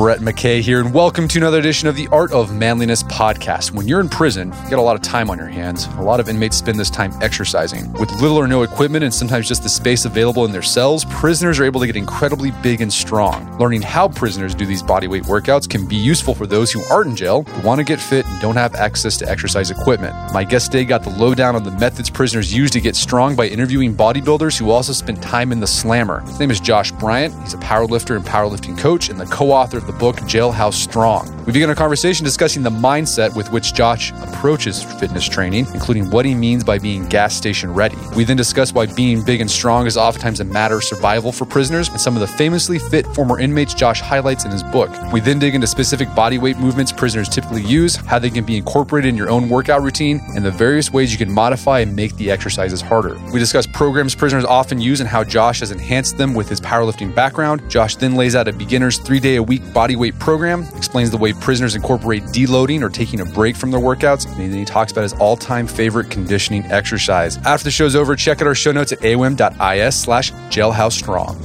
Brett McKay here, and welcome to another edition of the Art of Manliness podcast. When you're in prison, you got a lot of time on your hands. A lot of inmates spend this time exercising. With little or no equipment and sometimes just the space available in their cells, prisoners are able to get incredibly big and strong. Learning how prisoners do these bodyweight workouts can be useful for those who aren't in jail, who want to get fit, and don't have access to exercise equipment. My guest today got the lowdown on the methods prisoners use to get strong by interviewing bodybuilders who also spend time in the slammer. His name is Josh Bryant. He's a powerlifter and powerlifting coach and the co author of the book Jailhouse Strong. We begin our conversation discussing the mindset with which Josh approaches fitness training, including what he means by being gas station ready. We then discuss why being big and strong is oftentimes a matter of survival for prisoners and some of the famously fit former inmates Josh highlights in his book. We then dig into specific body weight movements prisoners typically use, how they can be incorporated in your own workout routine, and the various ways you can modify and make the exercises harder. We discuss programs prisoners often use and how Josh has enhanced them with his powerlifting background. Josh then lays out a beginner's three day a week bodyweight program, explains the way prisoners incorporate deloading or taking a break from their workouts, and then he talks about his all time favorite conditioning exercise. After the show's over, check out our show notes at aom.is slash jailhouse strong.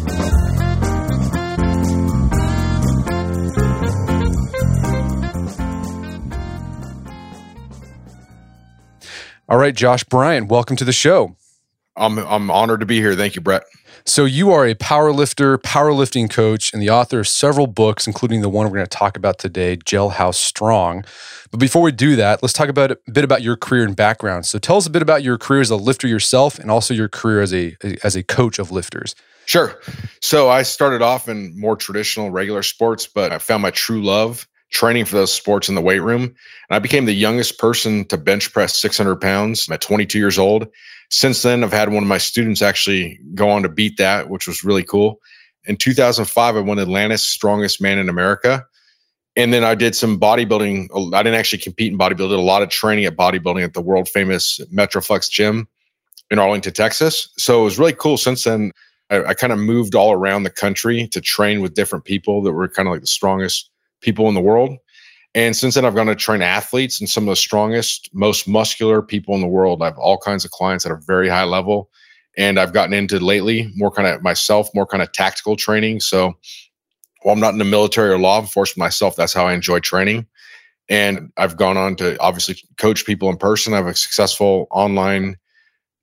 All right, Josh Bryant, welcome to the show. I'm I'm honored to be here. Thank you, Brett. So you are a powerlifter, powerlifting coach, and the author of several books, including the one we're going to talk about today, "Gel Jailhouse Strong. But before we do that, let's talk about a bit about your career and background. So tell us a bit about your career as a lifter yourself, and also your career as a as a coach of lifters. Sure. So I started off in more traditional, regular sports, but I found my true love training for those sports in the weight room. And I became the youngest person to bench press 600 pounds at 22 years old. Since then, I've had one of my students actually go on to beat that, which was really cool. In 2005, I won Atlantis Strongest Man in America. And then I did some bodybuilding. I didn't actually compete in bodybuilding, did a lot of training at bodybuilding at the world famous Metroflex gym in Arlington, Texas. So it was really cool. Since then, I, I kind of moved all around the country to train with different people that were kind of like the strongest people in the world. And since then, I've gone to train athletes and some of the strongest, most muscular people in the world. I have all kinds of clients at a very high level. And I've gotten into lately more kind of myself, more kind of tactical training. So while I'm not in the military or law enforcement myself, that's how I enjoy training. And I've gone on to obviously coach people in person. I have a successful online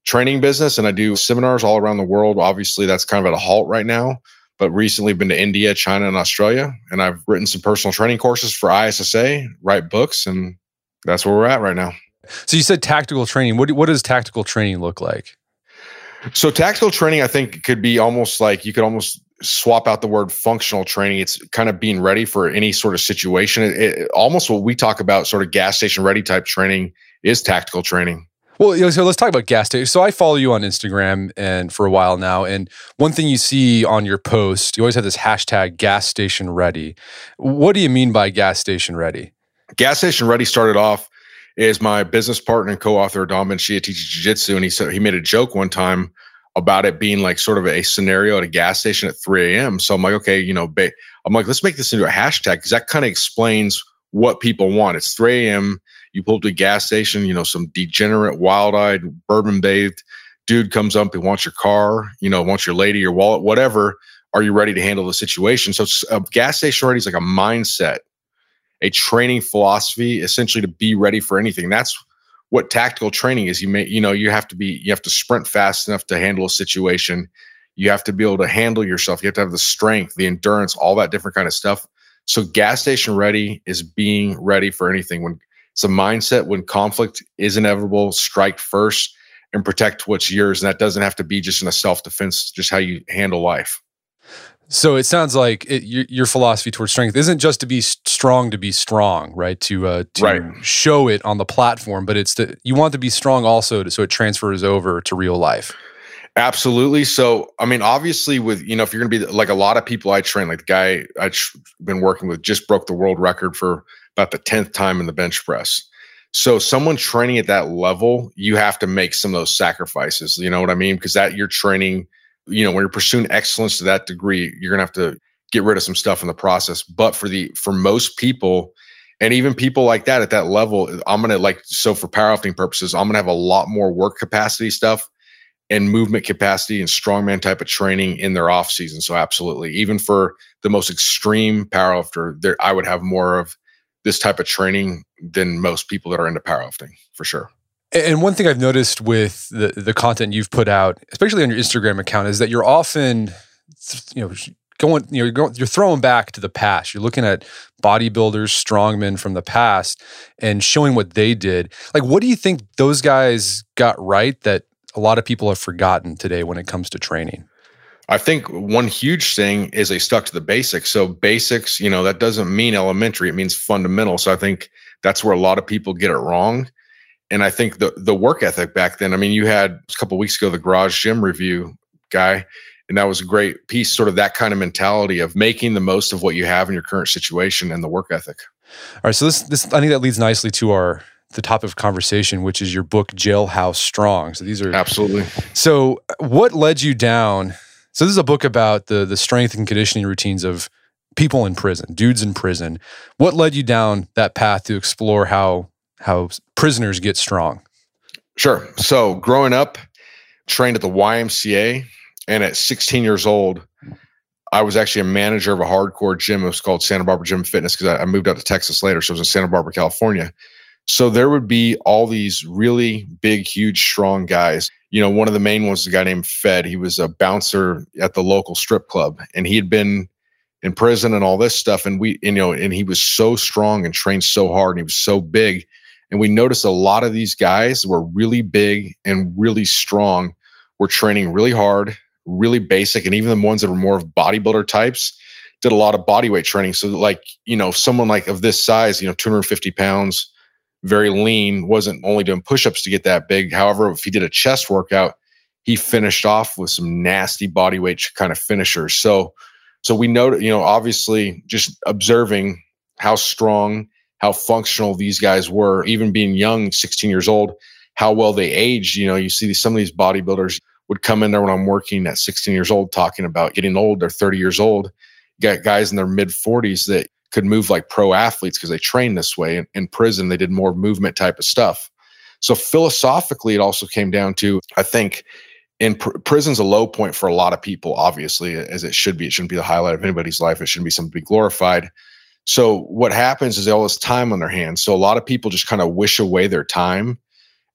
training business and I do seminars all around the world. Obviously, that's kind of at a halt right now but recently been to India, China, and Australia. And I've written some personal training courses for ISSA, write books, and that's where we're at right now. So you said tactical training. What, what does tactical training look like? So tactical training, I think, could be almost like you could almost swap out the word functional training. It's kind of being ready for any sort of situation. It, it, almost what we talk about, sort of gas station ready type training, is tactical training. Well, so let's talk about gas station. So I follow you on Instagram and for a while now, and one thing you see on your post, you always have this hashtag gas station ready. What do you mean by gas station ready? Gas station ready started off is my business partner and co-author Don benShea teaches jiu-jitsu, and he said he made a joke one time about it being like sort of a scenario at a gas station at 3 a.m. So I'm like, okay, you know, I'm like, let's make this into a hashtag because that kind of explains what people want. It's 3 a.m. You pull up to a gas station, you know, some degenerate, wild eyed, bourbon bathed dude comes up and wants your car, you know, wants your lady, your wallet, whatever. Are you ready to handle the situation? So a gas station ready is like a mindset, a training philosophy, essentially to be ready for anything. That's what tactical training is. You may, you know, you have to be, you have to sprint fast enough to handle a situation. You have to be able to handle yourself. You have to have the strength, the endurance, all that different kind of stuff. So gas station ready is being ready for anything. When it's a mindset when conflict is inevitable, strike first and protect what's yours. And that doesn't have to be just in a self defense, just how you handle life. So it sounds like it, your, your, philosophy towards strength isn't just to be strong to be strong, right? To uh, to right. show it on the platform, but it's that you want to be strong also, to, so it transfers over to real life. Absolutely. So, I mean, obviously, with you know, if you're going to be like a lot of people I train, like the guy I've been working with just broke the world record for about the 10th time in the bench press. So someone training at that level, you have to make some of those sacrifices. You know what I mean? Because that you're training, you know, when you're pursuing excellence to that degree, you're gonna have to get rid of some stuff in the process. But for the for most people, and even people like that at that level, I'm gonna like so for powerlifting purposes, I'm gonna have a lot more work capacity stuff and movement capacity and strongman type of training in their off season. So absolutely, even for the most extreme powerlifter, there I would have more of this type of training than most people that are into powerlifting for sure. And one thing I've noticed with the the content you've put out, especially on your Instagram account, is that you're often, you know, going, you know, you're, going, you're throwing back to the past. You're looking at bodybuilders, strongmen from the past, and showing what they did. Like, what do you think those guys got right that a lot of people have forgotten today when it comes to training? I think one huge thing is they stuck to the basics. So basics, you know, that doesn't mean elementary; it means fundamental. So I think that's where a lot of people get it wrong and I think the the work ethic back then. I mean, you had a couple weeks ago the garage gym review guy, and that was a great piece. Sort of that kind of mentality of making the most of what you have in your current situation and the work ethic. All right, so this this I think that leads nicely to our the topic of conversation, which is your book Jailhouse Strong. So these are absolutely. So what led you down? So this is a book about the the strength and conditioning routines of people in prison, dudes in prison. What led you down that path to explore how how prisoners get strong? Sure. So growing up, trained at the YMCA, and at 16 years old, I was actually a manager of a hardcore gym. It was called Santa Barbara Gym Fitness because I, I moved out to Texas later. So it was in Santa Barbara, California. So there would be all these really big, huge, strong guys. You know, one of the main ones a guy named Fed. He was a bouncer at the local strip club, and he had been in prison and all this stuff. And we, you know, and he was so strong and trained so hard, and he was so big and we noticed a lot of these guys were really big and really strong, were training really hard, really basic. And even the ones that were more of bodybuilder types did a lot of body weight training. So, like, you know, someone like of this size, you know, 250 pounds, very lean, wasn't only doing push ups to get that big. However, if he did a chest workout, he finished off with some nasty body weight kind of finishers. So, so we know, you know, obviously just observing how strong how functional these guys were, even being young, 16 years old, how well they aged. You know, you see some of these bodybuilders would come in there when I'm working at 16 years old talking about getting old. They're 30 years old. You got guys in their mid 40s that could move like pro athletes because they trained this way. In, in prison, they did more movement type of stuff. So philosophically, it also came down to, I think, in pr- prison's a low point for a lot of people, obviously, as it should be. It shouldn't be the highlight of anybody's life. It shouldn't be something to be glorified. So what happens is they all this time on their hands. So a lot of people just kind of wish away their time.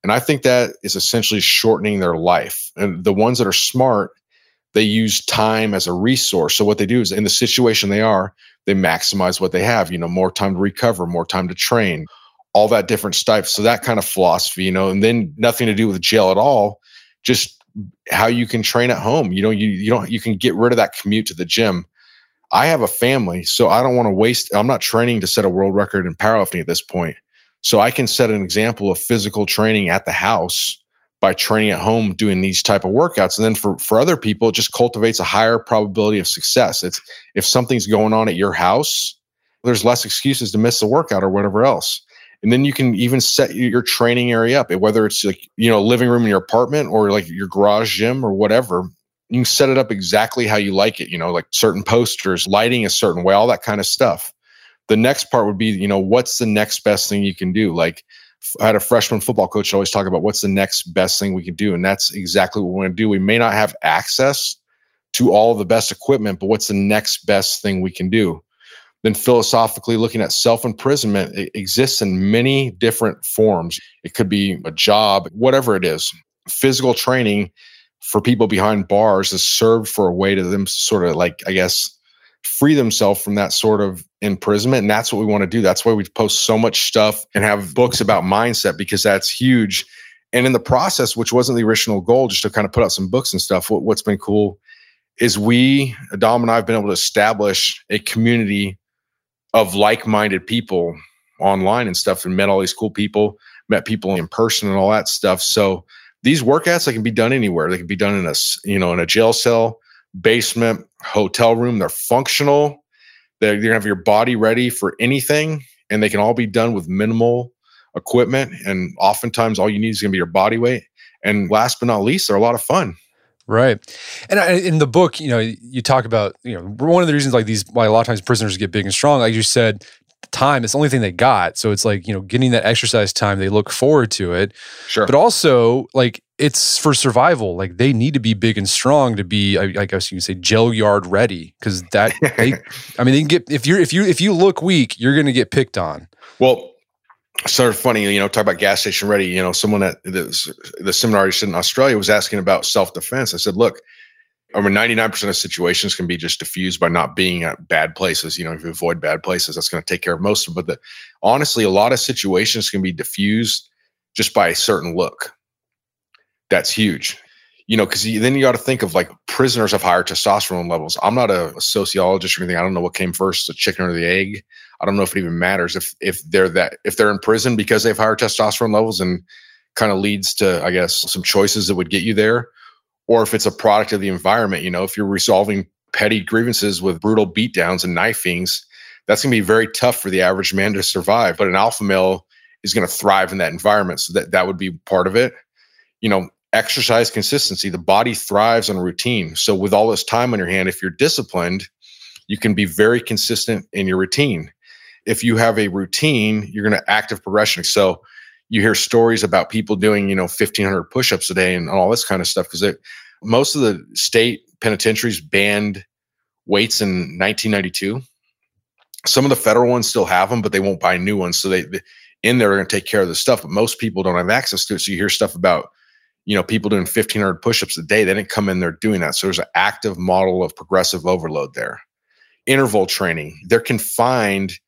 And I think that is essentially shortening their life. And the ones that are smart, they use time as a resource. So what they do is in the situation they are, they maximize what they have, you know, more time to recover, more time to train, all that different stuff. So that kind of philosophy, you know, and then nothing to do with jail at all, just how you can train at home. You know, you you don't you can get rid of that commute to the gym I have a family, so I don't want to waste. I'm not training to set a world record in powerlifting at this point. So I can set an example of physical training at the house by training at home doing these type of workouts and then for for other people it just cultivates a higher probability of success it's if something's going on at your house there's less excuses to miss the workout or whatever else and then you can even set your training area up whether it's like you know living room in your apartment or like your garage gym or whatever you can set it up exactly how you like it, you know, like certain posters, lighting a certain way, all that kind of stuff. The next part would be, you know, what's the next best thing you can do? Like I had a freshman football coach always talk about what's the next best thing we can do. And that's exactly what we want to do. We may not have access to all the best equipment, but what's the next best thing we can do? Then philosophically looking at self imprisonment, it exists in many different forms. It could be a job, whatever it is. Physical training for people behind bars is served for a way to them sort of like, I guess, free themselves from that sort of imprisonment. And that's what we want to do. That's why we post so much stuff and have books about mindset because that's huge. And in the process, which wasn't the original goal, just to kind of put out some books and stuff, what, what's been cool is we, Dom and I, have been able to establish a community of like minded people online and stuff and met all these cool people, met people in person and all that stuff. So these workouts they can be done anywhere. They can be done in a you know in a jail cell, basement, hotel room. They're functional. They're, you're gonna have your body ready for anything, and they can all be done with minimal equipment. And oftentimes, all you need is gonna be your body weight. And last but not least, they're a lot of fun. Right. And in the book, you know, you talk about, you know, one of the reasons like these, why a lot of times prisoners get big and strong, like you said, time it's the only thing they got so it's like you know getting that exercise time they look forward to it sure but also like it's for survival. Like they need to be big and strong to be, I, I guess you can say, jail yard ready. Because that, they, I mean, they can get if you're if you if you look weak, you're going to get picked on. Well, sort of funny, you know, talk about gas station ready. You know, someone at the, the seminar in Australia was asking about self defense. I said, look, I mean, 99% of situations can be just diffused by not being at bad places. You know, if you avoid bad places, that's going to take care of most of it. But the, honestly, a lot of situations can be diffused just by a certain look. That's huge. You know, because then you got to think of like prisoners have higher testosterone levels. I'm not a, sociologist or anything. I don't know what came first, the chicken or the egg. I don't know if it even matters if if they're that if they're in prison because they have higher testosterone levels and kind of leads to, I guess, some choices that would get you there or if it's a product of the environment. You know, if you're resolving petty grievances with brutal beatdowns and knifings, that's going to be very tough for the average man to survive. But an alpha male is going to thrive in that environment. So that, that would be part of it. You know, exercise consistency. The body thrives on routine. So with all this time on your hand, if you're disciplined, you can be very consistent in your routine. If you have a routine, you're going to active progression. So you hear stories about people doing, you know, 1500 push-ups a day and all this kind of stuff because most of the state penitentiaries banned weights in 1992. Some of the federal ones still have them, but they won't buy new ones. So they, they in there are going to take care of the stuff, but most people don't have access to it. So you hear stuff about, you know, people doing 1500 push-ups a day. They didn't come in there doing that. So there's an active model of progressive overload there. Interval training, they're confined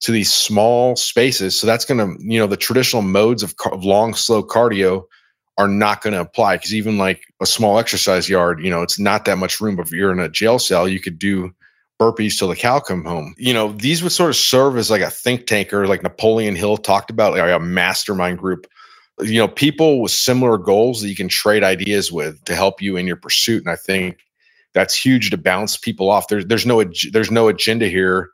to these small spaces. So that's going to, you know, the traditional modes of, of long, slow cardio are not going to apply because even like a small exercise yard, you know, it's not that much room. But if you're in a jail cell, you could do burpees till the cow come home. You know, these would sort of serve as like a think tanker, like Napoleon Hill talked about, like a mastermind group. You know, people with similar goals that you can trade ideas with to help you in your pursuit. And I think that's huge to bounce people off. There's there's no there's no agenda here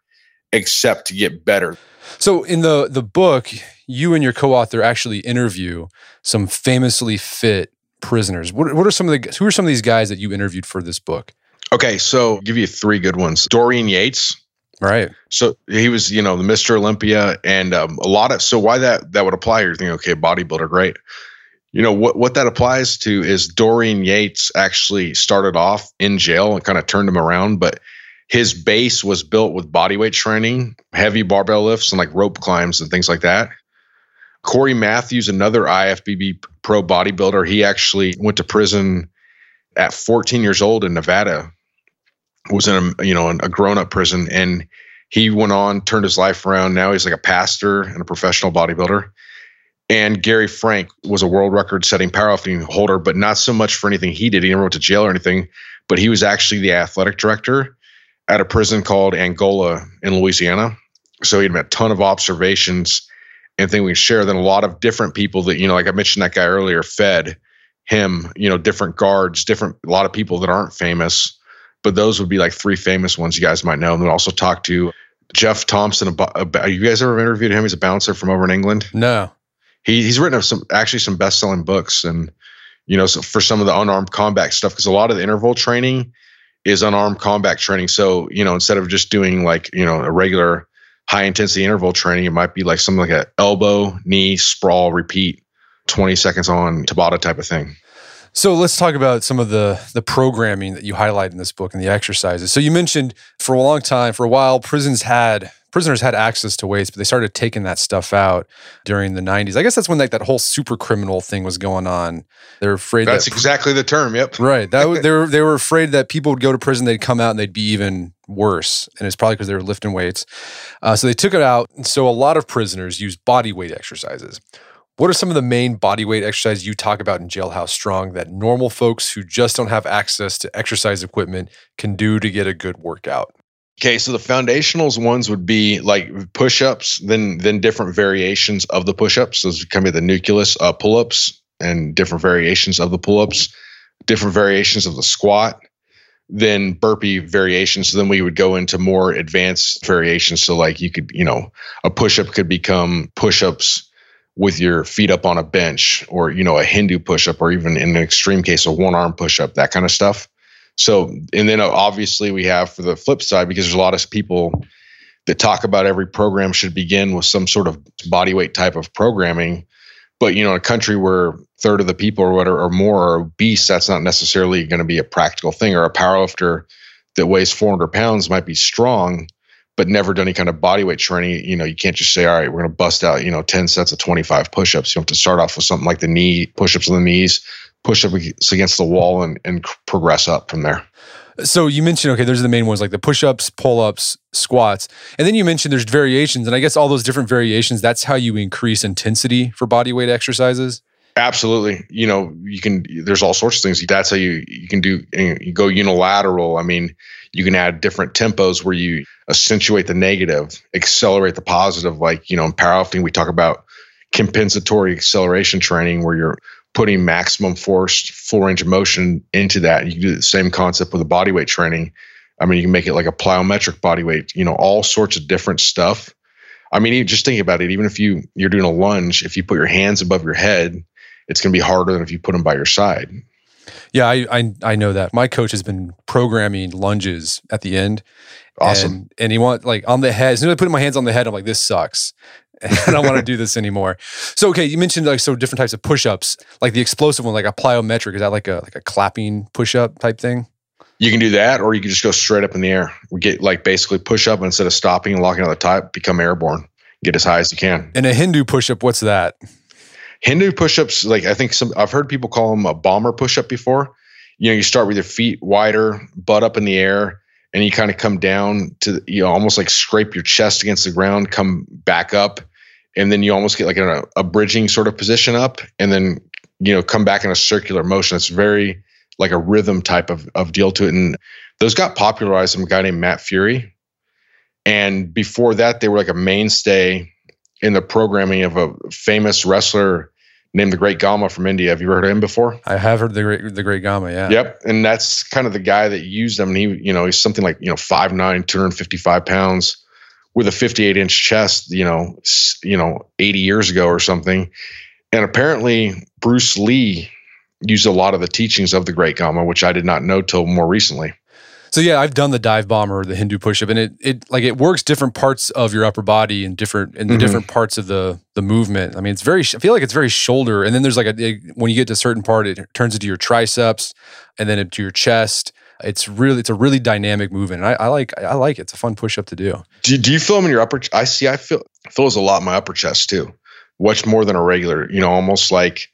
except to get better. So in the the book, you and your co-author actually interview some famously fit prisoners. What, what are some of the who are some of these guys that you interviewed for this book? Okay, so I'll give you three good ones. Dorian Yates. Right. So he was, you know, the Mr. Olympia and um, a lot of so why that that would apply, you're thinking, okay, bodybuilder, great. You know, what what that applies to is Dorian Yates actually started off in jail and kind of turned him around, but his base was built with bodyweight training, heavy barbell lifts, and like rope climbs and things like that. Corey Matthews, another IFBB pro bodybuilder, he actually went to prison at 14 years old in Nevada. Was in a you know a grown up prison, and he went on, turned his life around. Now he's like a pastor and a professional bodybuilder. And Gary Frank was a world record setting powerlifting holder, but not so much for anything he did. He never went to jail or anything, but he was actually the athletic director at a prison called Angola in Louisiana. So he had a ton of observations and things we share. Then a lot of different people that, you know, like I mentioned that guy earlier, fed him, you know, different guards, different, a lot of people that aren't famous, but those would be like three famous ones you guys might know. And then also talk to Geoff Thompson. About, you guys ever interviewed him? He's a bouncer from over in England. No. He, he's written some, actually some best selling books and, you know, so for some of the unarmed combat stuff, because a lot of the interval training is unarmed combat training. So, you know, instead of just doing like, you know, a regular high intensity interval training, it might be like something like an elbow, knee, sprawl, repeat, 20 seconds on Tabata type of thing. So let's talk about some of the the programming that you highlight in this book and the exercises. So you mentioned for a long time, for a while, prisons had prisoners had access to weights, but they started taking that stuff out during the 90s. I guess that's when like that whole super criminal thing was going on. They're afraid that's that, exactly the term. Yep. Right. That they were they were afraid that people would go to prison, they'd come out and they'd be even worse, and it's probably because they were lifting weights. Uh, so they took it out. So a lot of prisoners use body weight exercises. What are some of the main body weight exercises you talk about in Jailhouse Strong that normal folks who just don't have access to exercise equipment can do to get a good workout? Okay, so the foundationals ones would be like push-ups, then then different variations of the push-ups. Those can be the nucleus uh, pull-ups and different variations of the pull-ups, different variations of the squat, then burpee variations. So then we would go into more advanced variations. So like you could, you know, a push-up could become push-ups with your feet up on a bench, or you know, a Hindu push-up, or even in an extreme case, a one-arm push-up, that kind of stuff. So, and then uh, obviously we have for the flip side, because there's a lot of people that talk about every program should begin with some sort of body weight type of programming. But, you know, in a country where third of the people or whatever or more are obese, that's not necessarily going to be a practical thing. Or a powerlifter that weighs 400 pounds might be strong, but never done any kind of body weight training. You know, you can't just say, all right, we're going to bust out, you know, 10 sets of 25 push ups. You have to start off with something like the knee, push ups on the knees, push ups against the wall, and, and progress up from there. So you mentioned okay, those are the main ones like the push-ups, pull-ups, squats, and then you mentioned there's variations, and I guess all those different variations. That's how you increase intensity for body weight exercises. Absolutely. You know, you can. There's all sorts of things. That's how you you can do. You go unilateral. I mean, you can add different tempos where you accentuate the negative, accelerate the positive. Like you know, in powerlifting, we talk about compensatory acceleration training, where you're putting maximum force, full range of motion into that. You can do the same concept with the body weight training. I mean, you can make it like a plyometric body weight, you know, all sorts of different stuff. I mean, just think about it. Even if you you're doing a lunge, if you put your hands above your head, it's going to be harder than if you put them by your side. Yeah, I, I, I know that. My coach has been programming lunges at the end. Awesome. And, and he want like on the head. As soon as I put my hands on the head, I'm like, this sucks. I don't want to do this anymore. So okay, you mentioned like so different types of push-ups, like the explosive one, like a plyometric. Is that like a like a clapping push-up type thing? You can do that, or you can just go straight up in the air. We get like basically push up instead of stopping and locking on the top, become airborne. Get as high as you can. And a Hindu push-up, what's that? Hindu push-ups, like I think some I've heard people call them a bomber push-up before. You know, you start with your feet wider, butt up in the air, and you kind of come down to you know almost like scrape your chest against the ground, come back up, and then you almost get like a, a bridging sort of position up, and then you know come back in a circular motion. It's very like a rhythm type of of deal to it, and those got popularized from a guy named Matt Furey. And before that, they were like a mainstay in the programming of a famous wrestler named the Great Gama from India. Have you heard of him before? I have heard the Great the Great Gama. Yeah. Yep, and that's kind of the guy that used them. And he, you know, he's something like you know five nine, two hundred fifty five pounds, with a fifty eight inch chest. You know, you know, eighty years ago or something. And apparently, Bruce Lee used a lot of the teachings of the Great Gama, which I did not know till more recently. So yeah, I've done the dive bomber, the Hindu push-up, and it it like it works different parts of your upper body and different in the mm-hmm. different parts of the the movement. I mean, it's very I feel like it's very shoulder, and then there's like a it, when you get to a certain part, it turns into your triceps, and then into your chest. It's really it's a really dynamic movement. And I, I like I like it. It's a fun push-up to do. Do, do you feel them in your upper? I see. I feel feels a lot in my upper chest too. Much more than a regular. You know, almost like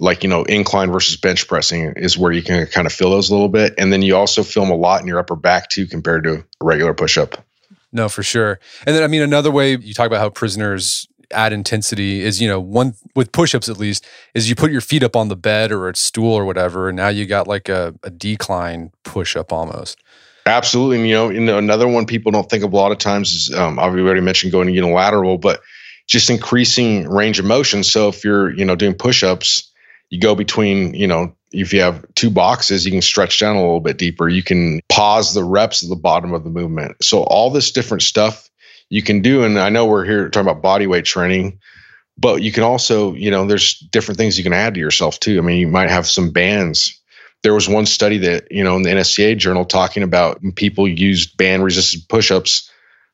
like you know incline versus bench pressing is where you can kind of feel those a little bit. And then you also feel them a lot in your upper back too compared to a regular push-up. No for sure. And then i mean another way you talk about how prisoners add intensity is you know one with push-ups at least is you put your feet up on the bed or a stool or whatever and now you got like a, a decline push-up almost. Absolutely. And, you know, you know another one people don't think of a lot of times is um, i've already mentioned going unilateral but just increasing range of motion. So if you're you know doing push-ups you go between, you know, if you have two boxes, you can stretch down a little bit deeper. You can pause the reps at the bottom of the movement. So all this different stuff you can do. And I know we're here talking about body weight training, but you can also, you know, there's different things you can add to yourself too. I mean, you might have some bands. There was one study that, you know, in the NSCA journal talking about people used band resisted push-ups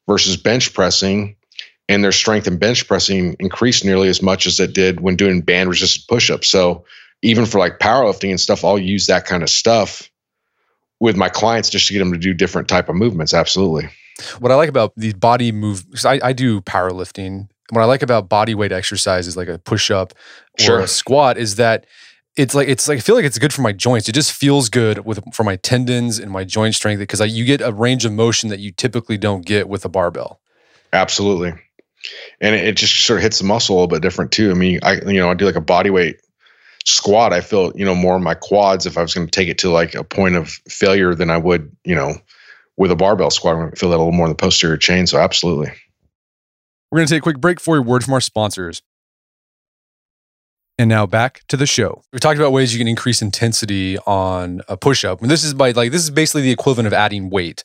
versus bench pressing and their strength in bench pressing increased nearly as much as it did when doing band resisted push-ups. So even for like powerlifting and stuff, I'll use that kind of stuff with my clients just to get them to do different type of movements. Absolutely. What I like about these body move, I, I do powerlifting. What I like about body weight exercises, like a push up or sure. a squat, is that it's like it's like I feel like it's good for my joints. It just feels good with for my tendons and my joint strength because you get a range of motion that you typically don't get with a barbell. Absolutely and it, it just sort of hits the muscle a little bit different too. I mean, I you know I do like a body weight squat. I feel you know more in my quads if I was going to take it to like a point of failure than I would you know with a barbell squat. I'm going to feel that a little more in the posterior chain. So absolutely. We're going to take a quick break for a word from our sponsors. And now back to the show. We talked about ways you can increase intensity on a push up. And this is by like, this is basically the equivalent of adding weight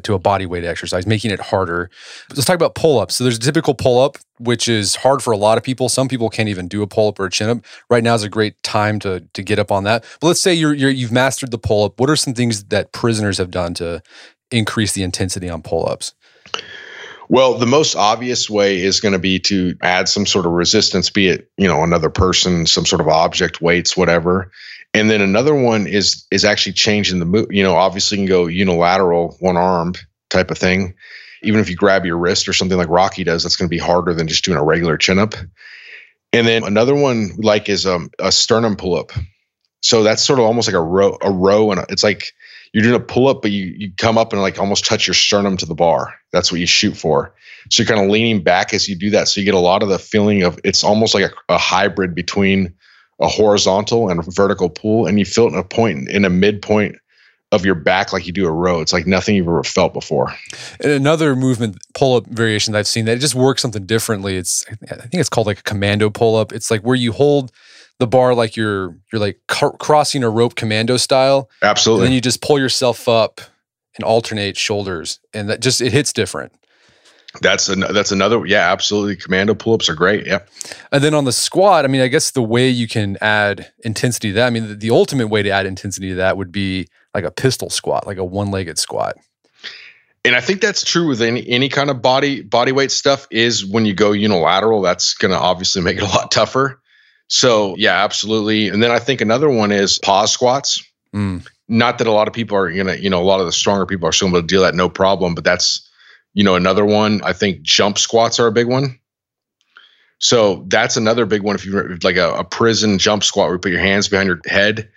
to a body weight exercise, making it harder. Let's talk about pull ups. So there's a typical pull up, which is hard for a lot of people. Some people can't even do a pull up or a chin up. Right now is a great time to, to get up on that. But let's say you're, you're you've mastered the pull up. What are some things that prisoners have done to increase the intensity on pull ups? Well, the most obvious way is going to be to add some sort of resistance, be it, you know, another person, some sort of object, weights, whatever. And then another one is is actually changing the move. You know, obviously you can go unilateral, one armed type of thing. Even if you grab your wrist or something like Rocky does, that's going to be harder than just doing a regular chin up. And then another one like is um, a sternum pull up. So that's sort of almost like a row, a row, and it's like you're doing a pull up, but you you come up and like almost touch your sternum to the bar. That's what you shoot for. So you're kind of leaning back as you do that. So you get a lot of the feeling of it's almost like a, a hybrid between a horizontal and a vertical pull, and you feel it in a point in a midpoint of your back like you do a row. It's like nothing you've ever felt before. And another movement pull up variation that I've seen that it just works something differently. It's I think it's called like a commando pull up. It's like where you hold the bar like you're you're like crossing a rope commando style. Absolutely. And then you just pull yourself up and alternate shoulders, and that just it hits different. That's an, that's another yeah absolutely commando pull-ups are great yeah and then on the squat I mean I guess the way you can add intensity to that I mean the, the ultimate way to add intensity to that would be like a pistol squat like a one-legged squat and I think that's true with any any kind of body body weight stuff is when you go unilateral that's going to obviously make it a lot tougher so yeah, absolutely. And then I think another one is pause squats. Mm. Not that a lot of people are gonna, you know, a lot of the stronger people are still able to deal that no problem, but that's, you know, another one. I think jump squats are a big one. So that's another big one. If you like a, a prison jump squat where you put your hands behind your head,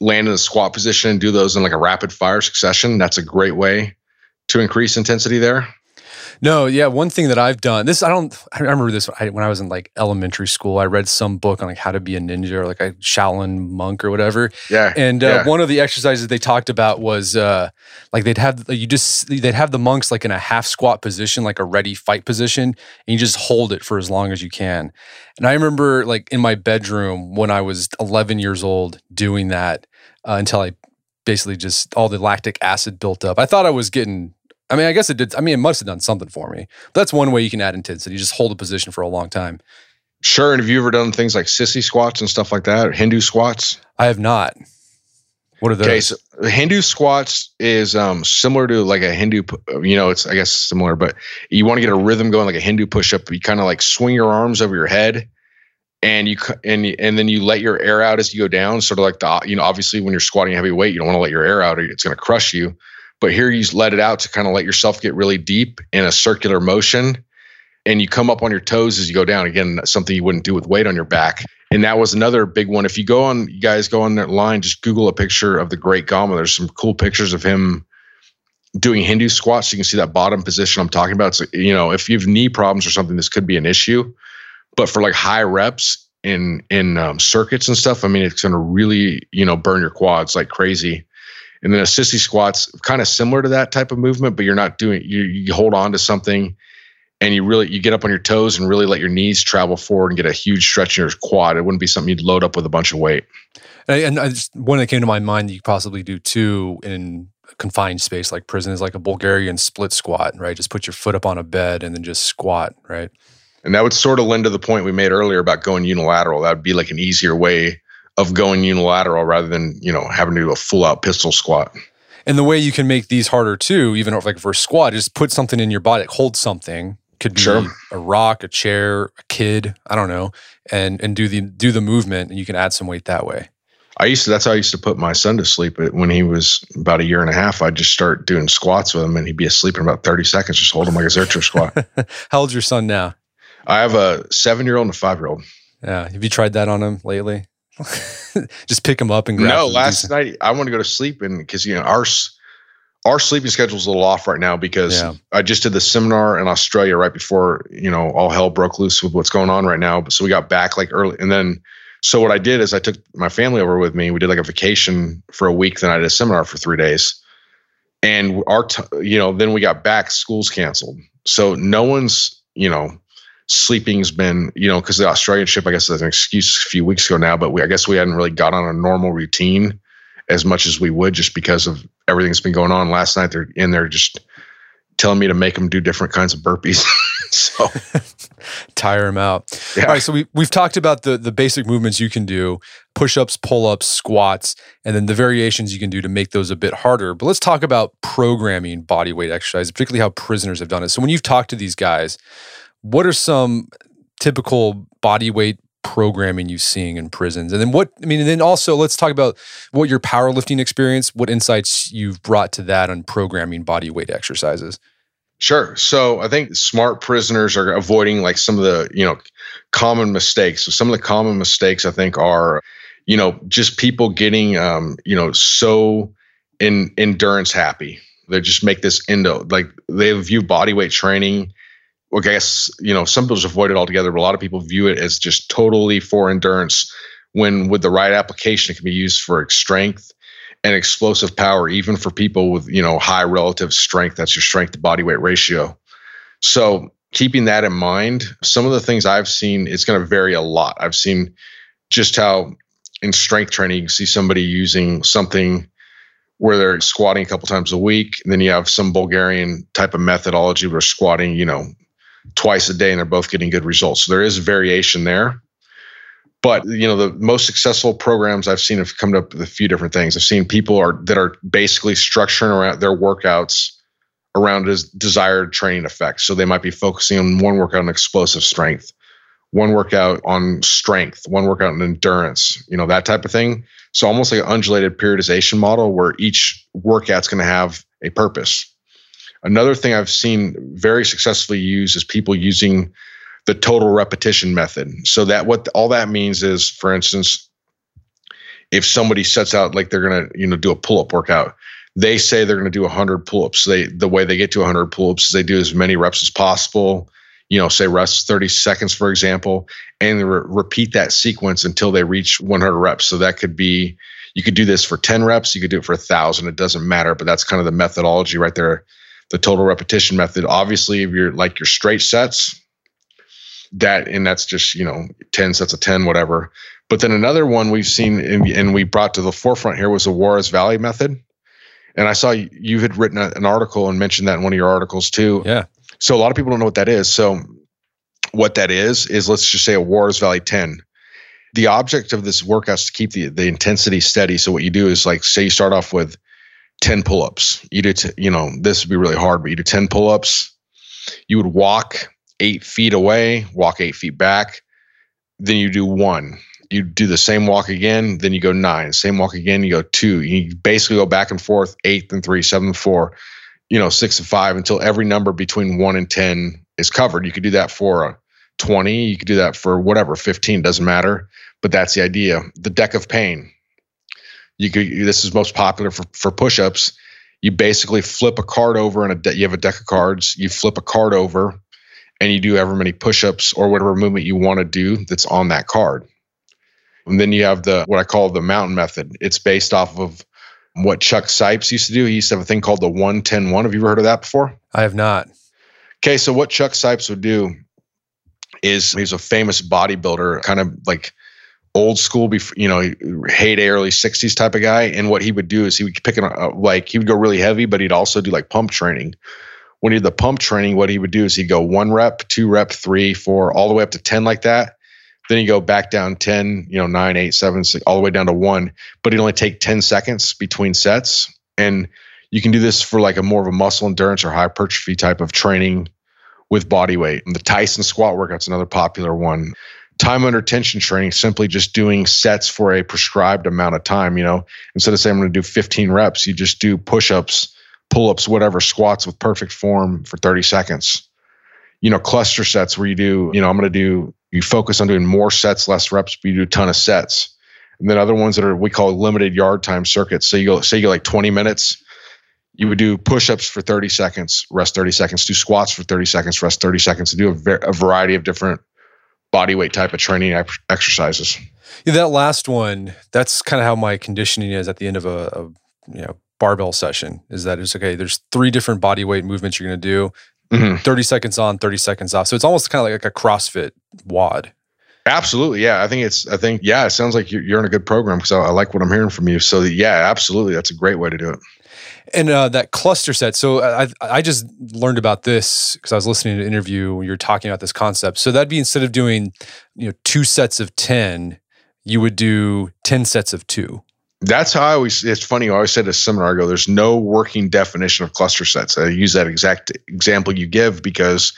land in a squat position and do those in like a rapid fire succession, that's a great way to increase intensity there. No, yeah. One thing that I've done this, I don't. I remember this when I was in like elementary school. I read some book on like how to be a ninja or like a Shaolin monk or whatever. Yeah. And uh, yeah. one of the exercises they talked about was uh, like they'd have you just they'd have the monks like in a half squat position, like a ready fight position, and you just hold it for as long as you can. And I remember like in my bedroom when I was 11 years old doing that uh, until I basically just all the lactic acid built up. I thought I was getting I mean, I guess it did. I mean, it must have done something for me. But that's one way you can add intensity. You just hold a position for a long time. Sure. And have you ever done things like sissy squats and stuff like that, or Hindu squats? I have not. What are those? Okay, so Hindu squats is um, similar to like a Hindu. You know, it's I guess similar, but you want to get a rhythm going, like a Hindu push-up. You kind of like swing your arms over your head, and you and and then you let your air out as you go down. Sort of like the you know, obviously when you're squatting heavy weight, you don't want to let your air out, or it's going to crush you. But here you let it out to kind of let yourself get really deep in a circular motion. And you come up on your toes as you go down. Again, something you wouldn't do with weight on your back. And that was another big one. If you go on, you guys go on that line, just Google a picture of the Great Gama. There's some cool pictures of him doing Hindu squats. You can see that bottom position I'm talking about. So, you know, if you have knee problems or something, this could be an issue. But for like high reps in in um, circuits and stuff, I mean, it's going to really you know burn your quads like crazy. And then a sissy squat's kind of similar to that type of movement, but you're not doing you you hold on to something and you really you get up on your toes and really let your knees travel forward and get a huge stretch in your quad. It wouldn't be something you'd load up with a bunch of weight. And, I just, one that came to my mind that you could possibly do too in confined space like prison is like a Bulgarian split squat, right? Just put your foot up on a bed and then just squat, right? And that would sort of lend to the point we made earlier about going unilateral. That would be like an easier way of going unilateral rather than you know having to do a full out pistol squat. And the way you can make these harder too, even if like for a squat, is put something in your body, hold something. Could be sure. a rock, a chair, a kid, I don't know, and and do the do the movement, and you can add some weight that way. I used to. That's how I used to put my son to sleep. When he was about a year and a half, I'd just start doing squats with him, and he'd be asleep in about thirty seconds. Just hold him like a Zercher squat. how old's your son now? I have a seven-year-old and a five-year-old. Yeah. Have you tried that on him lately? just pick them up and grab. No, last night I want to go to sleep and because you know our our sleeping schedule is a little off right now because yeah. I just did the seminar in Australia right before you know all hell broke loose with what's going on right now. So we got back like early, and then so what I did is I took my family over with me. We did like a vacation for a week. Then I did a seminar for three days, and our t- you know then we got back. School's canceled, so no one's you know sleeping's been, you know, because the Australian ship, I guess, is an excuse a few weeks ago now, but we, I guess we hadn't really got on a normal routine as much as we would just because of everything that's been going on. Last night, they're in there just telling me to make them do different kinds of burpees. so tire them out. Yeah. All right, so we we've talked about the the basic movements you can do, push-ups, pull-ups, squats, and then the variations you can do to make those a bit harder. But let's talk about programming body weight exercise, particularly how prisoners have done it. So when you've talked to these guys, what are some typical body weight programming you're seeing in prisons? And then what, I mean, and then also let's talk about what your powerlifting experience, what insights you've brought to that on programming body weight exercises. Sure. So I think smart prisoners are avoiding like some of the, you know, common mistakes. So some of the common mistakes I think are, you know, just people getting, um, you know, so in endurance happy. They just make this into like they view body weight training I guess you know some people just avoid it altogether, but a lot of people view it as just totally for endurance. When with the right application, it can be used for strength and explosive power, even for people with you know high relative strength. That's your strength to body weight ratio. So keeping that in mind, some of the things I've seen, it's going to vary a lot. I've seen just how in strength training you see somebody using something where they're squatting a couple times a week. And then you have some Bulgarian type of methodology where squatting, you know, twice a day and they're both getting good results. So there is variation there. But you know, the most successful programs I've seen have come up with a few different things. I've seen people are that are basically structuring around their workouts around his desired training effects. So they might be focusing on one workout on explosive strength, one workout on strength, one workout on endurance, you know, that type of thing. So almost like an undulated periodization model where each workout's going to have a purpose. Another thing I've seen very successfully used is people using the total repetition method. So that what all that means is, for instance, if somebody sets out like they're gonna you know do a pull up workout, they say they're gonna do 100 pull ups. They the way they get to 100 pull ups is they do as many reps as possible. You know, say rest 30 seconds, for example, and re- repeat that sequence until they reach 100 reps. So that could be you could do this for 10 reps, you could do it for a thousand. It doesn't matter, but that's kind of the methodology right there the total repetition method. Obviously, if you're like your straight sets, that and that's just you know 10 sets of 10 whatever. But then another one we've seen and we brought to the forefront here was the juarez valley method. And i saw you had written an article and mentioned that in one of your articles too. Yeah. So a lot of people don't know what that is. So what that is is let's just say a juarez valley 10 the object of this workout is to keep the, the intensity steady. So what you do is like say you start off with 10 pull-ups. You do, t- you know, this would be really hard, but you do 10 pull-ups. You would walk eight feet away, walk eight feet back. Then you do one. You do the same walk again. Then you go nine. Same walk again. You go two. You basically go back and forth, eight and three, seven and four, you know, six and five until every number between one and 10 is covered. You could do that for a 20. You could do that for whatever, 15, doesn't matter. But that's the idea. The deck of pain you could this is most popular for, for push-ups. You basically flip a card over and a de- you have a deck of cards. You flip a card over and you do however many push-ups or whatever movement you want to do that's on that card. And then you have the what i call the mountain method. It's based off of what chuck sipes used to do. He used to have a thing called the 110 1 have you ever heard of that before? I have not. Okay so what chuck sipes would do is he's a famous bodybuilder kind of like old school, before, you know, heyday early 60s type of guy. And what he would do is he would pick it up, uh, like, he would go really heavy, but he'd also do like pump training. When he did the pump training, what he would do is he'd go one rep, two rep, three, four, all the way up to 10 like that. Then he'd go back down 10, you know, nine, eight, seven, six, all the way down to one. But he'd only take 10 seconds between sets. And you can do this for like a more of a muscle endurance or hypertrophy type of training with body weight. And the Tyson squat workout's another popular one time under tension training, simply just doing sets for a prescribed amount of time. You know, instead of saying I'm going to do 15 reps, you just do push ups, pull ups, whatever, squats with perfect form for 30 seconds. You know, cluster sets where you do, you know, I'm going to do, you focus on doing more sets, less reps, but you do a ton of sets. And then other ones that are, we call limited yard time circuits. So you go, say you go like 20 minutes, you would do push-ups for 30 seconds, rest 30 seconds, do squats for 30 seconds, rest 30 seconds, do a, ver- a variety of different body weight type of training exercises. Yeah, that last one, that's kind of how my conditioning is at the end of a, a you know barbell session. Is that it's okay? There's three different body weight movements you're going to do. Mm-hmm. 30 seconds on, 30 seconds off. So it's almost kind of like a CrossFit WOD. Absolutely. Yeah. I think it's, I think, yeah, it sounds like you're, you're in a good program because I, I, like what I'm hearing from you. So, yeah, absolutely. That's a great way to do it. And uh, that cluster set. So I, I just learned about this because I was listening to an interview when you were talking about this concept. So that'd be instead of doing, you know, two sets of 10, you would do 10 sets of two. That's how I always, it's funny. I always said at a seminar, I go, there's no working definition of cluster sets. I use that exact example you give because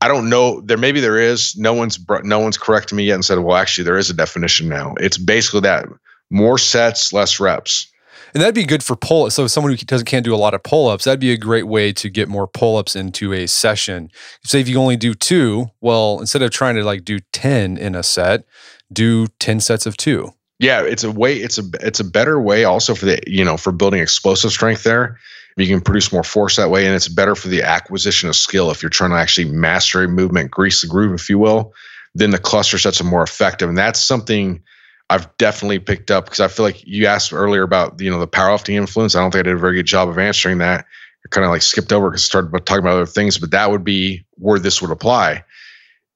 I don't know. There maybe there is. No one's no one's corrected me yet and said, well, actually, there is a definition now. It's basically that more sets, less reps. And that'd be good for pull. So someone who doesn't can't do a lot of pull ups, that'd be a great way to get more pull ups into a session. Say if you only do two, well, instead of trying to like do ten in a set, do ten sets of two. Yeah, it's a way. It's a it's a better way also for the you know for building explosive strength there you can produce more force that way, and it's better for the acquisition of skill if you're trying to actually master a movement, grease the groove, if you will. Then the cluster sets are more effective, and that's something I've definitely picked up because I feel like you asked earlier about you know the powerlifting influence. I don't think I did a very good job of answering that. I kind of like skipped over because I started talking about other things, but that would be where this would apply.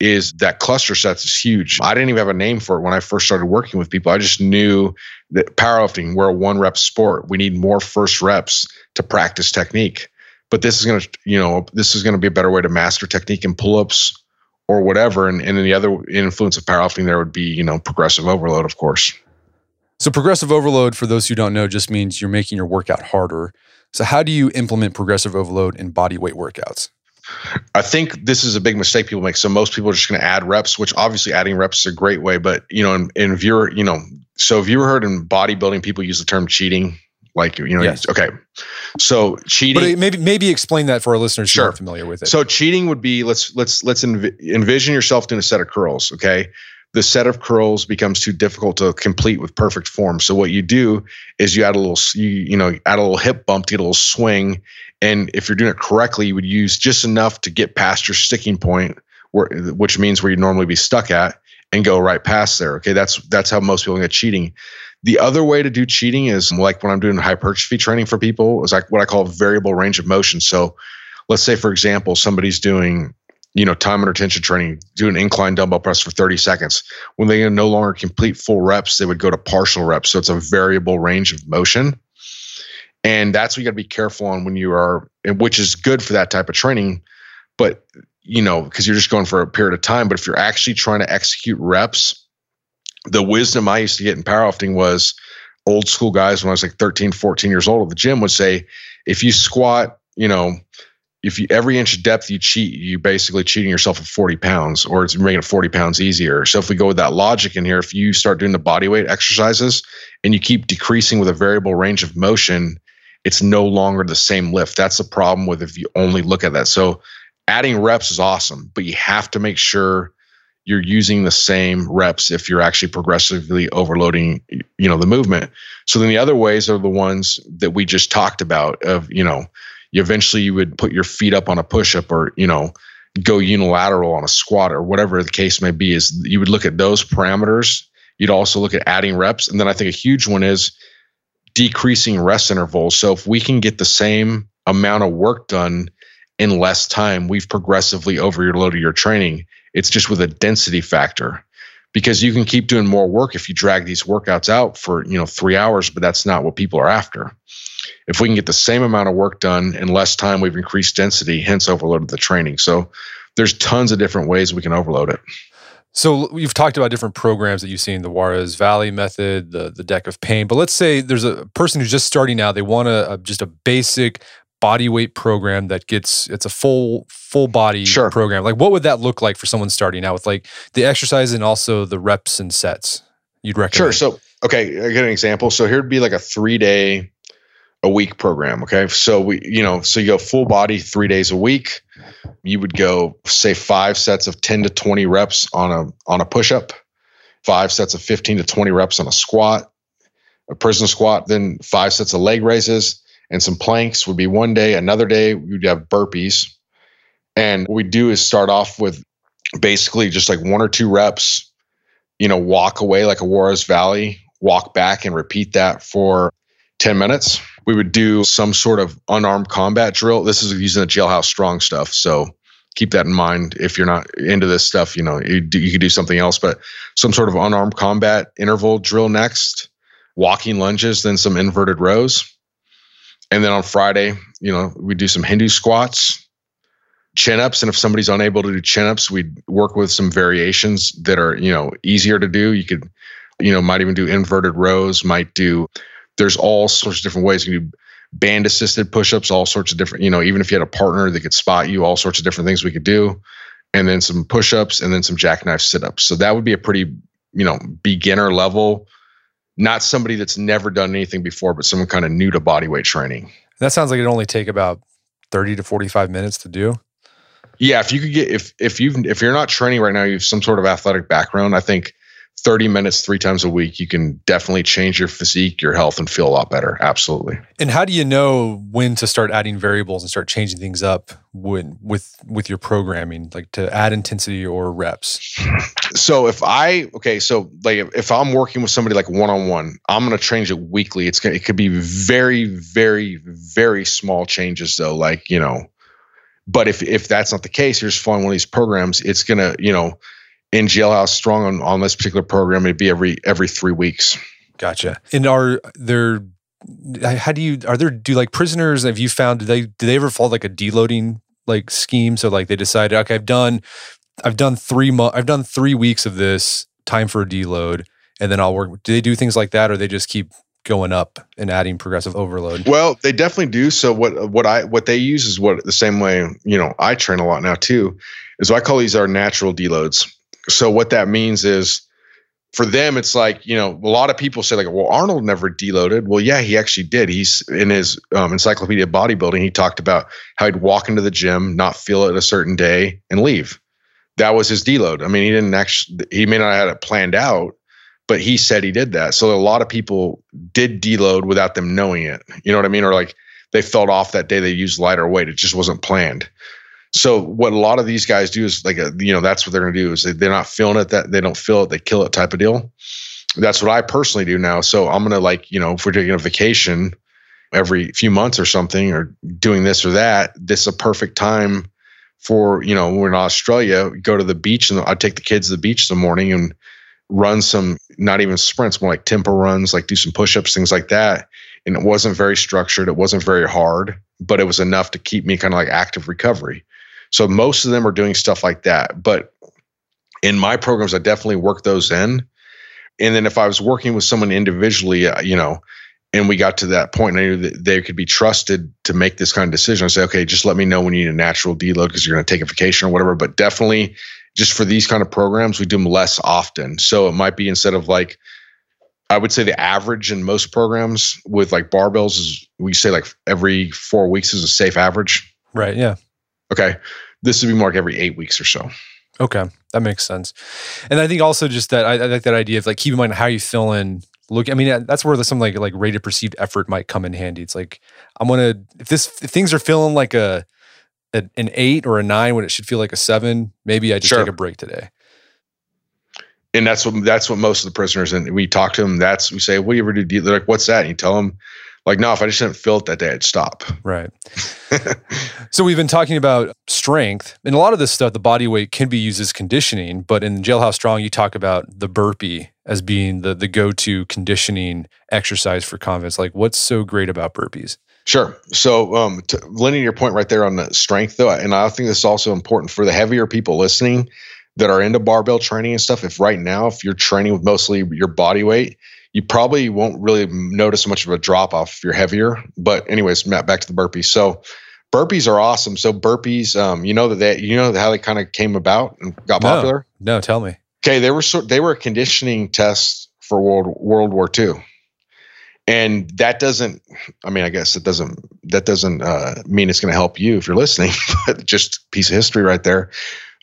Is that cluster sets is huge. I didn't even have a name for it when I first started working with people. I just knew that powerlifting, we're a one rep sport. We need more first reps to practice technique. But this is to, you know, this is to be a better way to master technique in pull ups or whatever. And, and then the other influence of powerlifting there would be, you know, progressive overload, of course. So, progressive overload, for those who don't know, just means you're making your workout harder. So, how do you implement progressive overload in body weight workouts? I think this is a big mistake people make. So most people are just going to add reps, which obviously adding reps is a great way. But you know, in, in if you're, you know, so if you ever heard in bodybuilding, people use the term cheating. Like you know, yes. okay. So cheating. But maybe maybe explain that for our listeners sure. who aren't familiar with it. So cheating would be let's let's let's env- envision yourself doing a set of curls. Okay, the set of curls becomes too difficult to complete with perfect form. So what you do is you add a little you you know add a little hip bump to get a little swing, and if you're doing it correctly, you would use just enough to get past your sticking point, where which means where you normally be stuck at, and go right past there. Okay, that's that's how most people get cheating. The other way to do cheating is like when I'm doing hypertrophy training for people is like what I call variable range of motion. So let's say, for example, somebody's doing, you know, time under tension training, do an incline dumbbell press for 30 seconds. When they no longer complete full reps, they would go to partial reps. So it's a variable range of motion. And that's what you got to be careful on when you are, which is good for that type of training. But, you know, because you're just going for a period of time. But if you're actually trying to execute reps, the wisdom I used to get in powerlifting was old school guys when I was like 13, 14 years old at the gym would say, if you squat, you know, if you every inch of depth you cheat, you basically cheating yourself of 40 pounds, or it's making it 40 pounds easier. So if we go with that logic in here, if you start doing the body weight exercises and you keep decreasing with a variable range of motion, it's no longer the same lift. That's the problem with if you only look at that. So adding reps is awesome, but you have to make sure you're using the same reps if you're actually progressively overloading you know the movement. So then the other ways are the ones that we just talked about of you know you eventually you would put your feet up on a push-up or you know go unilateral on a squat or whatever the case may be is you would look at those parameters. You'd also look at adding reps. And then i think a huge one is decreasing rest intervals. So if we can get the same amount of work done in less time we've progressively overloaded your training it's just with a density factor because you can keep doing more work if you drag these workouts out for, you know, 3 hours, but that's not what people are after. If we can get the same amount of work done in less time, we've increased density, hence overloaded the training. So there's tons of different ways we can overload it. So you've talked about different programs that you've seen, the Juarez Valley method, the the deck of pain. But let's say there's a person who's just starting out; they want a, a just a basic body weight program that gets it's a full full body sure. program. Like what would that look like for someone starting out with like the exercise and also the reps and sets you'd recommend? Sure. So okay i get an example. So here'd be like a three day a week program okay? So we you know so you go full body three days a week. You would go say five sets of 10 to 20 reps on a on a push-up five sets of 15 to 20 reps on a squat a prison squat then five sets of leg raises and some planks would be one day. Another day, we'd have burpees. And what we do is start off with basically just like one or two reps, you know, walk away like a Juarez Valley, walk back and repeat that for 10 minutes. We would do some sort of unarmed combat drill. This is using the jailhouse strong stuff. So keep that in mind. If you're not into this stuff, you know, you, do, you could do something else, but some sort of unarmed combat interval drill next, walking lunges, then some inverted rows And then on Friday, you know, we do some Hindu squats, chin ups. And if somebody's unable to do chin ups, we work with some variations that are, you know, easier to do. You could, you know, might even do inverted rows, might do, there's all sorts of different ways. You can do band assisted push ups, all sorts of different, you know, even if you had a partner that could spot you, all sorts of different things we could do. And then some push ups and then some jackknife sit ups. So that would be a pretty, you know, beginner level not somebody that's never done anything before, but someone kind of new to body weight training. That sounds like it only take about 30 to 45 minutes to do. Yeah, if you could get if if you if you're not training right now, you have some sort of athletic background, I think 30 minutes three times a week, you can definitely change your physique, your health, and feel a lot better. Absolutely. And how do you know when to start adding variables and start changing things up when with with your programming, like to add intensity or reps? So if I okay, so like if I'm working with somebody like one on one, I'm gonna change it weekly. It's gonna it could be very, very, very small changes though, like you know. But if if that's not the case, you're just following one of these programs, it's gonna you know in jailhouse strong on, on this particular program it'd be every every three weeks. Gotcha. And are there how do you are there do like prisoners have you found do they do they ever follow like a deloading like scheme? So like they decided, okay i've done i've done three months. i've done three weeks of this time for a deload and then i'll work do they do things like that or they just keep going up and adding progressive overload? Well they definitely do. So what what i what they use is what the same way you know i train a lot now too is what i call these our natural deloads so what that means is for them, it's like, you know, a lot of people say like, well, Arnold never deloaded. Well, yeah, he actually did. He's in his um, encyclopedia of bodybuilding. He talked about how he'd walk into the gym, not feel it a certain day and leave. That was his deload. I mean, he didn't actually, he may not have had it planned out, but he said he did that. So a lot of people did deload without them knowing it. You know what I mean? Or like they felt off that day they used lighter weight. It just wasn't planned. So what a lot of these guys do is like a, you know that's what they're going to do is they, are not feeling it that they don't feel it they kill it type of deal. That's what I personally do now. So I'm going to like you know if we're taking a vacation every few months or something or doing this or that, this is a perfect time for you know we're in Australia. Go to the beach and I take the kids to the beach in the morning and run some not even sprints more like tempo runs like do some push-ups things like that and it wasn't very structured it wasn't very hard but it was enough to keep me kind of like active recovery so most of them are doing stuff like that. But in my programs, I definitely work those in. And then if I was working with someone individually, uh, you know, and we got to that point, and I knew that they could be trusted to make this kind of decision. I say, okay, just let me know when you need a natural deload because you're going to take a vacation or whatever. But definitely, just for these kind of programs, we do them less often. So it might be instead of like, I would say the average in most programs with like barbells is we say like every four weeks is a safe average. Right. Yeah. Okay. This would be more like every eight weeks or so. Okay. That makes sense. And I think also just that I, I like that idea of like keep in mind how you feeling. Look, I mean, that's where the, some like like rated perceived effort might come in handy. It's like I'm gonna if this if things are feeling like a, a an eight or a nine when it should feel like a seven, maybe I just sure. take a break today and that's what that's what most of the prisoners and we talk to them. That's we say, "What do you ever do?" They're like, "What's that?" And you tell them, like, no, if I just didn't feel it that day, I'd stop. Right. so we've been talking about strength, and a lot of this stuff, the body weight can be used as conditioning. But in Jailhouse Strong, you talk about the burpee as being the the go to conditioning exercise for convicts. Like, what's so great about burpees? Sure. So, um, to, Lenny, your point right there on the strength, though, and I think this is also important for the heavier people listening that are into barbell training and stuff. If right now, if you're training with mostly your body weight, you probably won't really notice much of a drop off if you're heavier. But anyways, Matt, back to the burpees. So burpees are awesome. So burpees, um, you know that they, you know how they kind of came about and got no, popular. No, tell me. Okay, they were so, they were a conditioning test for World World War II, and that doesn't. I mean, I guess it doesn't. That doesn't uh, mean it's going to help you if you're listening. But just piece of history right there.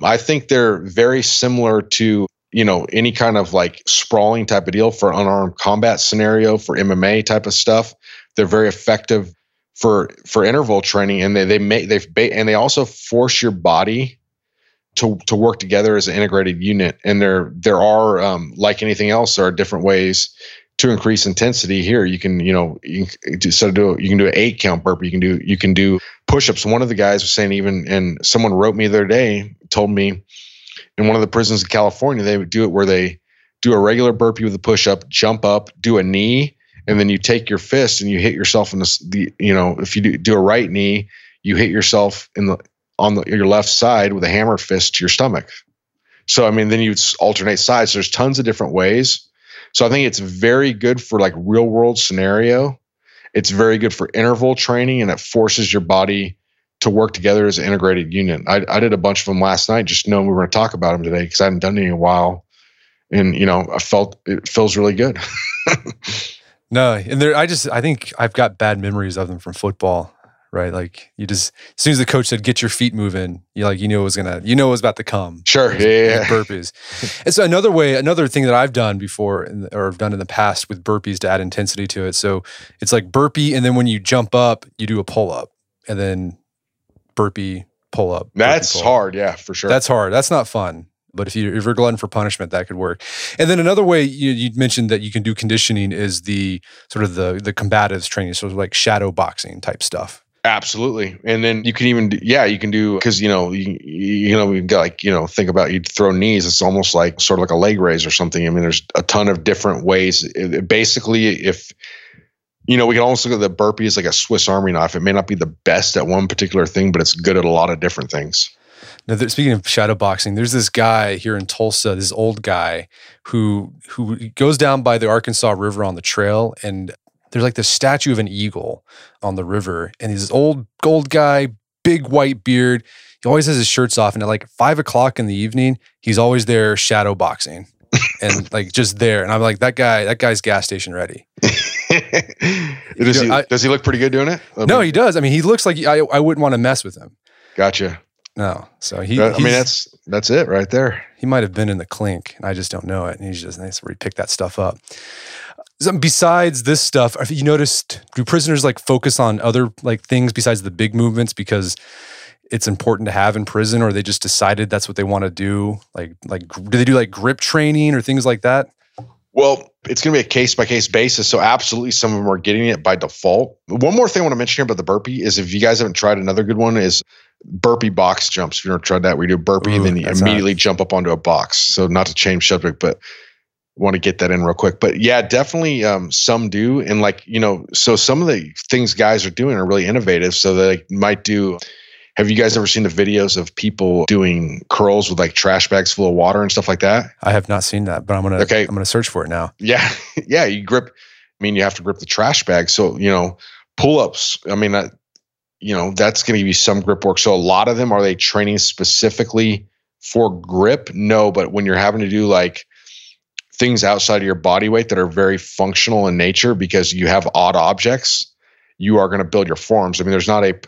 I think they're very similar to you know any kind of like sprawling type of deal for unarmed combat scenario for MMA type of stuff. They're very effective for for interval training, and they they make they and they also force your body to to work together as an integrated unit. And there there are um, like anything else, there are different ways to increase intensity. Here, you can you know instead of do you can do an eight count burpee, you can do you can do push ups. One of the guys was saying even, and someone wrote me the other day told me in one of the prisons in California, they would do it where they do a regular burpee with a push up, jump up, do a knee, and then you take your fist and you hit yourself in the, the you know if you do, do a right knee you hit yourself in the on the, your left side with a hammer fist to your stomach. So i mean then you alternate sides. There's tons of different ways. So i think it's very good for like real world scenario. It's very good for interval training and it forces your body to work together as an integrated unit i, I did a bunch of them last night just knowing we were going to talk about them today because i hadn't done any in a while and you know i felt it feels really good No, and there, I just, I think I've got bad memories of them from football, right? Like you just, as soon as the coach said, "Get your feet moving," you like, you knew it was gonna, you know, it was about to come. Sure, yeah, yeah. burpees. and so another way, another thing that I've done before, the, or done in the past with burpees to add intensity to it. So it's like burpee, and then when you jump up, you do a pull up, and then burpee pull up. That's pull hard, yeah, for sure. That's hard. That's not fun. But if, you, if you're glutton for punishment, that could work. And then another way you, you mentioned that you can do conditioning is the sort of the the combatives training, so like shadow boxing type stuff. Absolutely, and then you can even do, yeah, you can do because you know you, you know we've got like you know think about you throw knees. It's almost like sort of like a leg raise or something. I mean, there's a ton of different ways. It, it basically, if you know, we can almost look at the burpee as like a Swiss Army knife. It may not be the best at one particular thing, but it's good at a lot of different things. Now, speaking of shadow boxing, there's this guy here in Tulsa, this old guy who who goes down by the Arkansas River on the trail, and there's like this statue of an eagle on the river, and he's this old gold guy, big white beard. He always has his shirts off, and at like five o'clock in the evening, he's always there shadow boxing, and like just there. And I'm like, that guy, that guy's gas station ready. does, he, I, does he look pretty good doing it? no, he does. I mean, he looks like I, I wouldn't want to mess with him. Gotcha. No. So he. I mean, that's that's it right there. He might have been in the clink, and I just don't know it. And he's just nice where he picked that stuff up. So besides this stuff, have you noticed? Do prisoners like focus on other like things besides the big movements because it's important to have in prison, or they just decided that's what they want to do? Like, like do they do like grip training or things like that? Well, it's going to be a case by case basis. So, absolutely, some of them are getting it by default. One more thing I want to mention here about the burpee is if you guys haven't tried another good one, is burpee box jumps. If you've never tried that, where you do a burpee Ooh, and then you immediately jump up onto a box. So, not to change subject, but want to get that in real quick. But yeah, definitely um, some do. And like, you know, so some of the things guys are doing are really innovative. So they might do have you guys ever seen the videos of people doing curls with like trash bags full of water and stuff like that? I have not seen that, but I'm gonna okay. I'm gonna search for it now. Yeah, yeah. You grip. I mean, you have to grip the trash bag. So you know, pull ups. I mean, that you know that's going to give you some grip work. So a lot of them are they training specifically for grip? No, but when you're having to do like things outside of your body weight that are very functional in nature because you have odd objects, you are going to build your forms. I mean, there's not a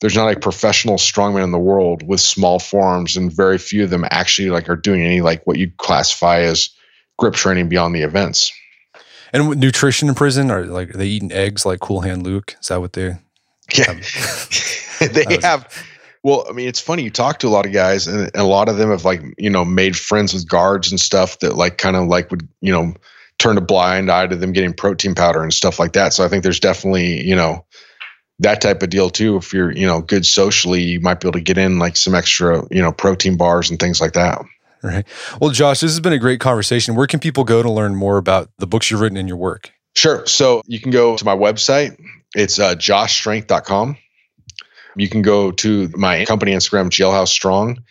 there's not a professional strongman in the world with small forms, and very few of them actually like are doing any like what you classify as grip training beyond the events. And nutrition in prison are like are they eating eggs like Cool Hand Luke? Is that what they? Yeah, they have. Well, I mean, it's funny. You talk to a lot of guys, and a lot of them have like you know made friends with guards and stuff that like kind of like would you know turn a blind eye to them getting protein powder and stuff like that. So I think there's definitely you know that type of deal too. If you're, you know, good socially, you might be able to get in like some extra, you know, protein bars and things like that. Right. Well, Josh, this has been a great conversation. Where can people go to learn more about the books you've written in your work? Sure. So you can go to my website. It's uh, joshstrength.com. You can go to my company Instagram, Jailhouse Strong,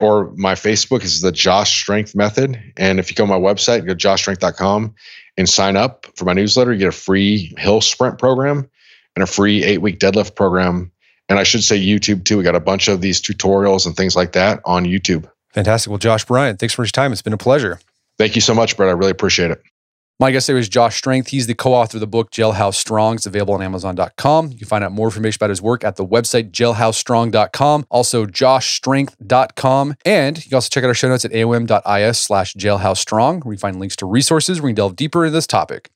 or my Facebook is the Josh Strength Method. And if you go to my website, go to joshstrength.com and sign up for my newsletter, you get a free hill sprint program and a free eight week deadlift program. And I should say YouTube too. We got a bunch of these tutorials and things like that on YouTube. Fantastic. Well, Josh Bryant, thanks for your time. It's been a pleasure. Thank you so much, Brett. I really appreciate it. My guest today was Josh Strength. He's the co-author of the book Jailhouse Strong. It's available on Amazon.com. You can find out more information about his work at the website jailhousestrong.com, also joshstrength.com. And you can also check out our show notes at aom.is slash jailhousestrong, where you find links to resources where you can delve deeper into this topic.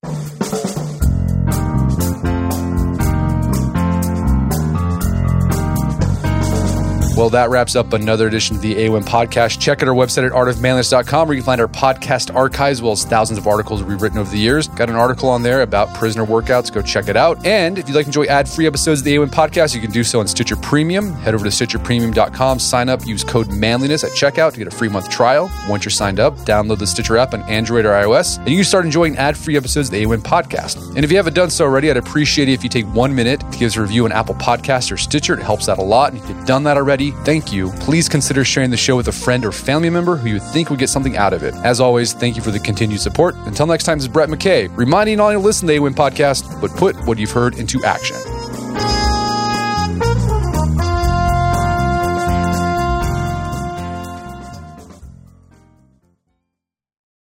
Well, that wraps up another edition of the AOM podcast. Check out our website at artofmanliness.com where you can find our podcast archives as well as thousands of articles we've written over the years. Got an article on there about prisoner workouts. Go check it out. And if you'd like to enjoy ad-free episodes of the AOM podcast, you can do so on Stitcher Premium. Head over to stitcherpremium.com, sign up, use code manliness at checkout to get a free month trial. Once you're signed up, download the Stitcher app on Android or iOS, and you can start enjoying ad-free episodes of the AOM podcast. And if you haven't done so already, I'd appreciate it if you take one minute to give us a review on Apple Podcasts or Stitcher. It helps out a lot. And if you've done that already, thank you. Please consider sharing the show with a friend or family member who you think would get something out of it. As always, thank you for the continued support. Until next time, this is Brett McKay, reminding all you to listen to the AOM podcast, but put what you've heard into action.